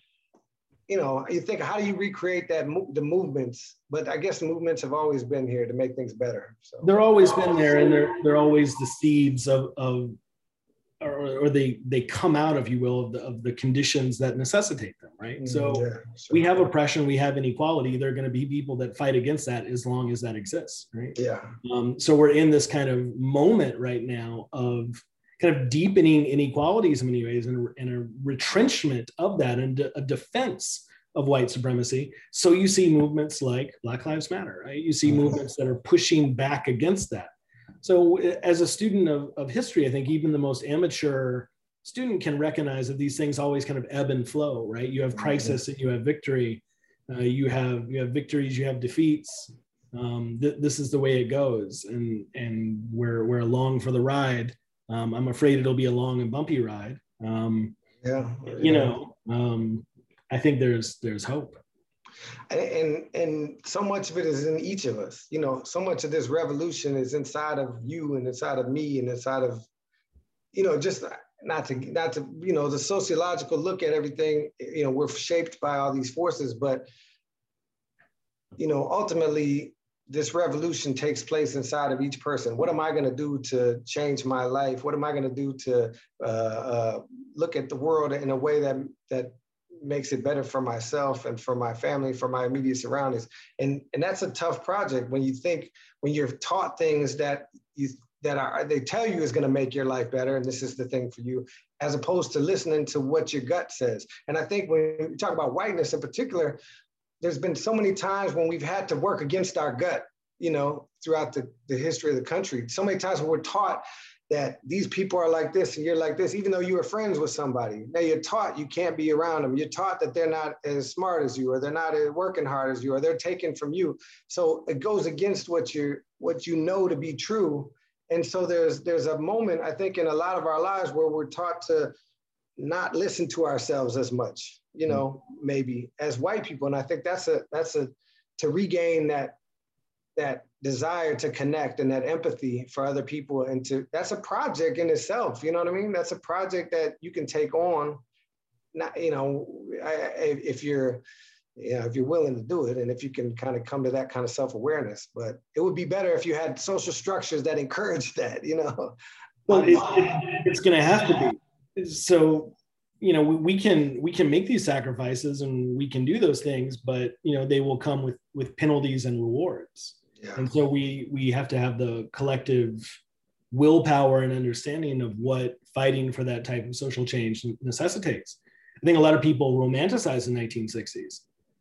you know you think how do you recreate that the movements? But I guess movements have always been here to make things better. So they're always been there, and they're they're always the seeds of of or, or, they they come out, if you will, of the, of the conditions that necessitate them, right? Mm, so yeah, sure. we have oppression, we have inequality. There are going to be people that fight against that as long as that exists, right? Yeah. Um, so we're in this kind of moment right now of kind of deepening inequalities in many ways and, and a retrenchment of that and a defense of white supremacy. So you see movements like Black Lives Matter, right? You see mm-hmm. movements that are pushing back against that. So, as a student of, of history, I think even the most amateur student can recognize that these things always kind of ebb and flow, right? You have crisis and you have victory. Uh, you have you have victories, you have defeats. Um, th- this is the way it goes, and and we're we're along for the ride. Um, I'm afraid it'll be a long and bumpy ride. Um, yeah, you know, um, I think there's there's hope and and so much of it is in each of us you know so much of this revolution is inside of you and inside of me and inside of you know just not to not to you know the sociological look at everything you know we're shaped by all these forces but you know ultimately this revolution takes place inside of each person. What am i going to do to change my life? What am i going to do to uh, uh, look at the world in a way that that makes it better for myself and for my family, for my immediate surroundings. And and that's a tough project when you think when you're taught things that you that are they tell you is going to make your life better and this is the thing for you as opposed to listening to what your gut says. And i think when you talk about whiteness in particular there's been so many times when we've had to work against our gut you know throughout the, the history of the country so many times when we're taught that these people are like this and you're like this, even though you were friends with somebody. Now you're taught you can't be around them. You're taught that they're not as smart as you, or they're not working hard as you, or they're taken from you. So it goes against what you what you know to be true. And so there's there's a moment I think in a lot of our lives where we're taught to not listen to ourselves as much, you know, mm-hmm. maybe as white people. And I think that's a that's a to regain that that desire to connect and that empathy for other people and to that's a project in itself you know what i mean? That's a project that you can take on. Not you know if you're you know if you're willing to do it and if you can kind of come to that kind of self-awareness. But it would be better if you had social structures that encourage that you know? Well it, it, it's going to have to be so you know we, we can we can make these sacrifices and we can do those things but you know they will come with with penalties and rewards yeah. And so we we have to have the collective willpower and understanding of what fighting for that type of social change necessitates. I think a lot of people romanticize the 1960s,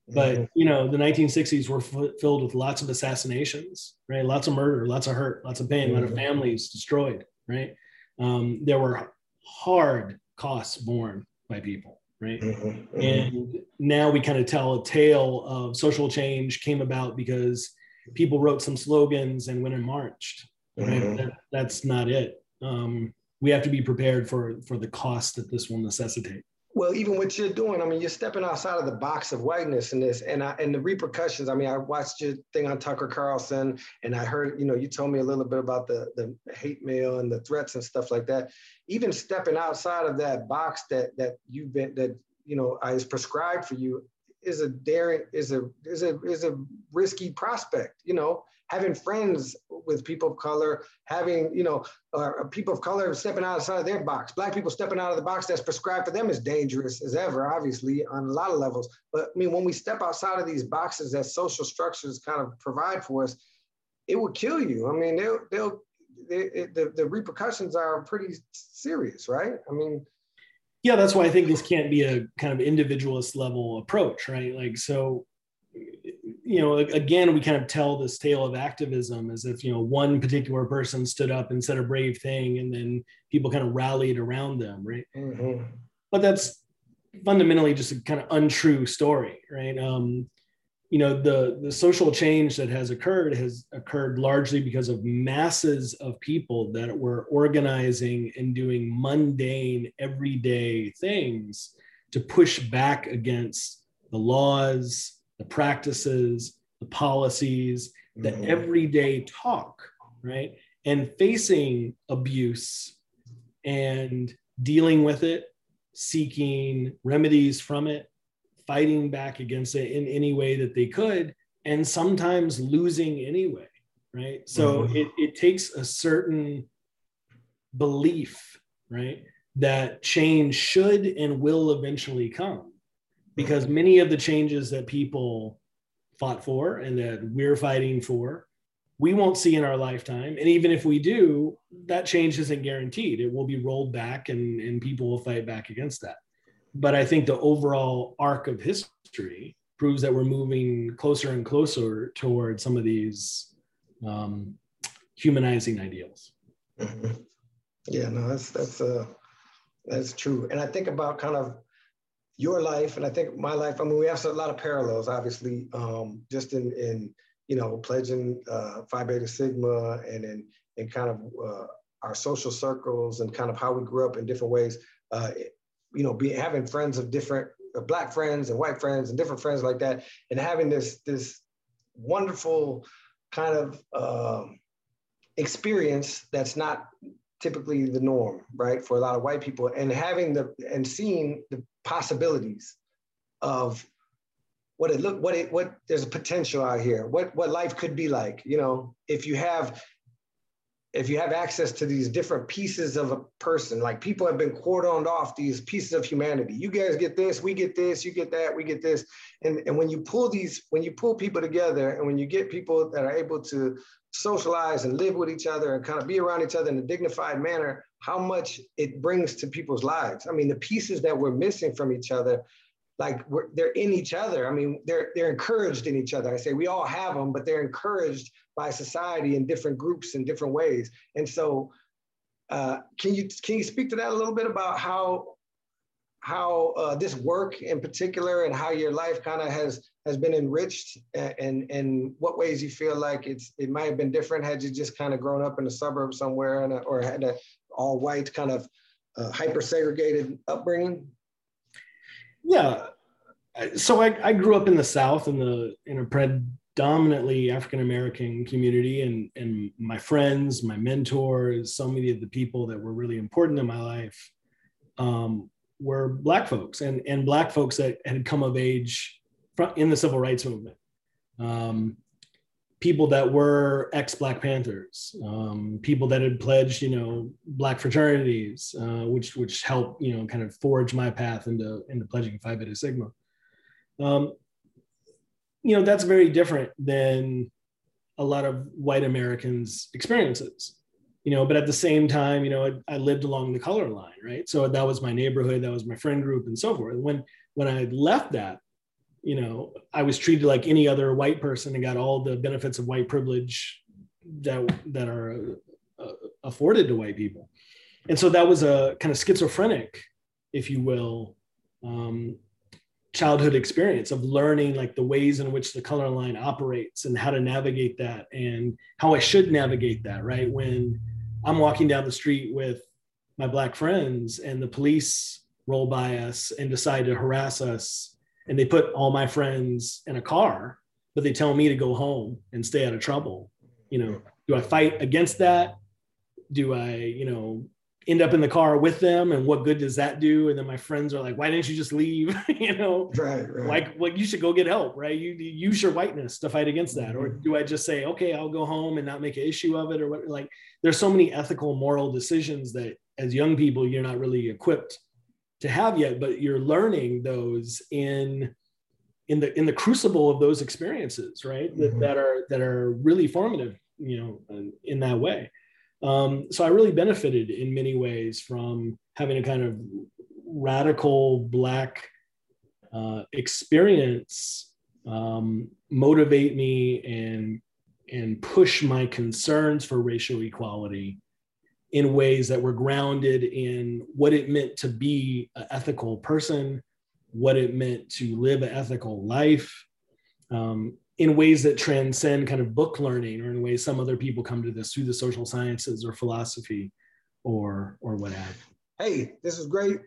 but mm-hmm. you know the 1960s were f- filled with lots of assassinations, right? Lots of murder, lots of hurt, lots of pain, mm-hmm. a lot of mm-hmm. families destroyed, right? Um, there were hard costs borne by people, right? Mm-hmm. mm-hmm. And now we kind of tell a tale of social change came about because people wrote some slogans and went and marched. Right? Mm-hmm. That, that's not it. Um, we have to be prepared for for the cost that this will necessitate. Well, even what you're doing, I mean, you're stepping outside of the box of whiteness in this, and I, and the repercussions. I mean, I watched your thing on Tucker Carlson, and I heard, you know, you told me a little bit about the the hate mail and the threats and stuff like that. Even stepping outside of that box that that you've been that you know I is prescribed for you, is a daring is a is a is a risky prospect you know? Having friends with people of color having you know uh, people of color stepping outside of their box. Black people stepping out of the box that's prescribed for them is dangerous as ever obviously on a lot of levels. But i mean when we step outside of these boxes that social structures kind of provide for us it will kill you. I mean they'll they'll they, the, the repercussions are pretty serious right? I mean yeah that's why i think this can't be a kind of individualist level approach right? Like so you know again we kind of tell this tale of activism as if you know one particular person stood up and said a brave thing and then people kind of rallied around them right? Mm-hmm. but that's fundamentally just a kind of untrue story right? Um, you know the the social change that has occurred has occurred largely because of masses of people that were organizing and doing mundane everyday things to push back against the laws the practices the policies the mm-hmm. everyday talk, right? And facing abuse and dealing with it, seeking remedies from it, fighting back against it in any way that they could, and sometimes losing anyway, right? So mm-hmm. it, it takes a certain belief, right? That change should and will eventually come because many of the changes that people fought for and that we're fighting for we won't see in our lifetime and even if we do that change isn't guaranteed it will be rolled back and, and people will fight back against that but i think the overall arc of history proves that we're moving closer and closer towards some of these um, humanizing ideals mm-hmm. yeah no that's that's uh that's true and i think about kind of your life and I think my life. I mean, we have a lot of parallels, obviously, um, just in in you know pledging uh, Phi Beta Sigma and in in kind of uh, our social circles and kind of how we grew up in different ways. Uh, you know, be having friends of different uh, black friends and white friends and different friends like that, and having this this wonderful kind of um, experience that's not typically the norm, right, for a lot of white people, and having the and seeing the possibilities of what it look what it what there's a potential out here, what what life could be like, you know, if you have if you have access to these different pieces of a person, like people have been cordoned off these pieces of humanity. You guys get this, we get this, you get that, we get this. And, and when you pull these, when you pull people together and when you get people that are able to socialize and live with each other and kind of be around each other in a dignified manner, how much it brings to people's lives. I mean, the pieces that we're missing from each other, like they're in each other. I mean, they're they're encouraged in each other. I say we all have them, but they're encouraged by society in different groups in different ways. And so, uh, can you can you speak to that a little bit about how how uh, this work in particular and how your life kind of has has been enriched and and what ways you feel like it's it might have been different had you just kind of grown up in a suburb somewhere and or had a all white kind of uh, hyper segregated upbringing yeah so I, I grew up in the south in the in a predominantly african american community and and my friends my mentors so many of the people that were really important in my life um, were black folks and, and black folks that had come of age in the civil rights movement. Um, people that were ex Black Panthers, um, people that had pledged, you know, black fraternities, uh, which which helped, you know, kind of forge my path into into pledging Phi Beta Sigma. Um, you know, that's very different than a lot of white Americans' experiences you know but at the same time you know I, I, lived along the color line right so that was my neighborhood that was my friend group and so forth when when i left that you know i was treated like any other white person and got all the benefits of white privilege that that are uh, afforded to white people and so that was a kind of schizophrenic if you will um, childhood experience of learning like the ways in which the color line operates and how to navigate that and how I should navigate that, right? When I'm walking down the street with my black friends and the police roll by us and decide to harass us and they put all my friends in a car, but they tell me to go home and stay out of trouble. You know, do I fight against that? Do I, you know, end up in the car with them and what good does that do and then my friends are like why didn't you just leave you know right, right. like well you should go get help right you, you use your whiteness to fight against that or mm-hmm. do i just say okay i'll go home and not make an issue of it or what like there's so many ethical moral decisions that as young people you're not really equipped to have yet but you're learning those in in the in the crucible of those experiences right mm-hmm. that, that are that are really formative you know in that way um, so I really benefited in many ways from having a kind of radical Black uh, experience um, motivate me and and push my concerns for racial equality in ways that were grounded in what it meant to be an ethical person, what it meant to live an ethical life, um, in ways that transcend kind of book learning or in ways some other people come to this through the social sciences or philosophy or or what have hey this is great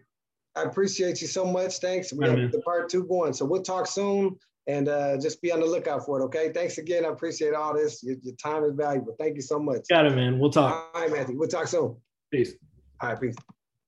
I appreciate you so much. Thanks. We have the part two going. So we'll talk soon and uh, just be on the lookout for it. Okay. Thanks again. I appreciate all this. Your, your, time is valuable. Thank you so much. Got it, man. We'll talk. All right, Matthew. We'll talk soon. Peace. All right. Peace.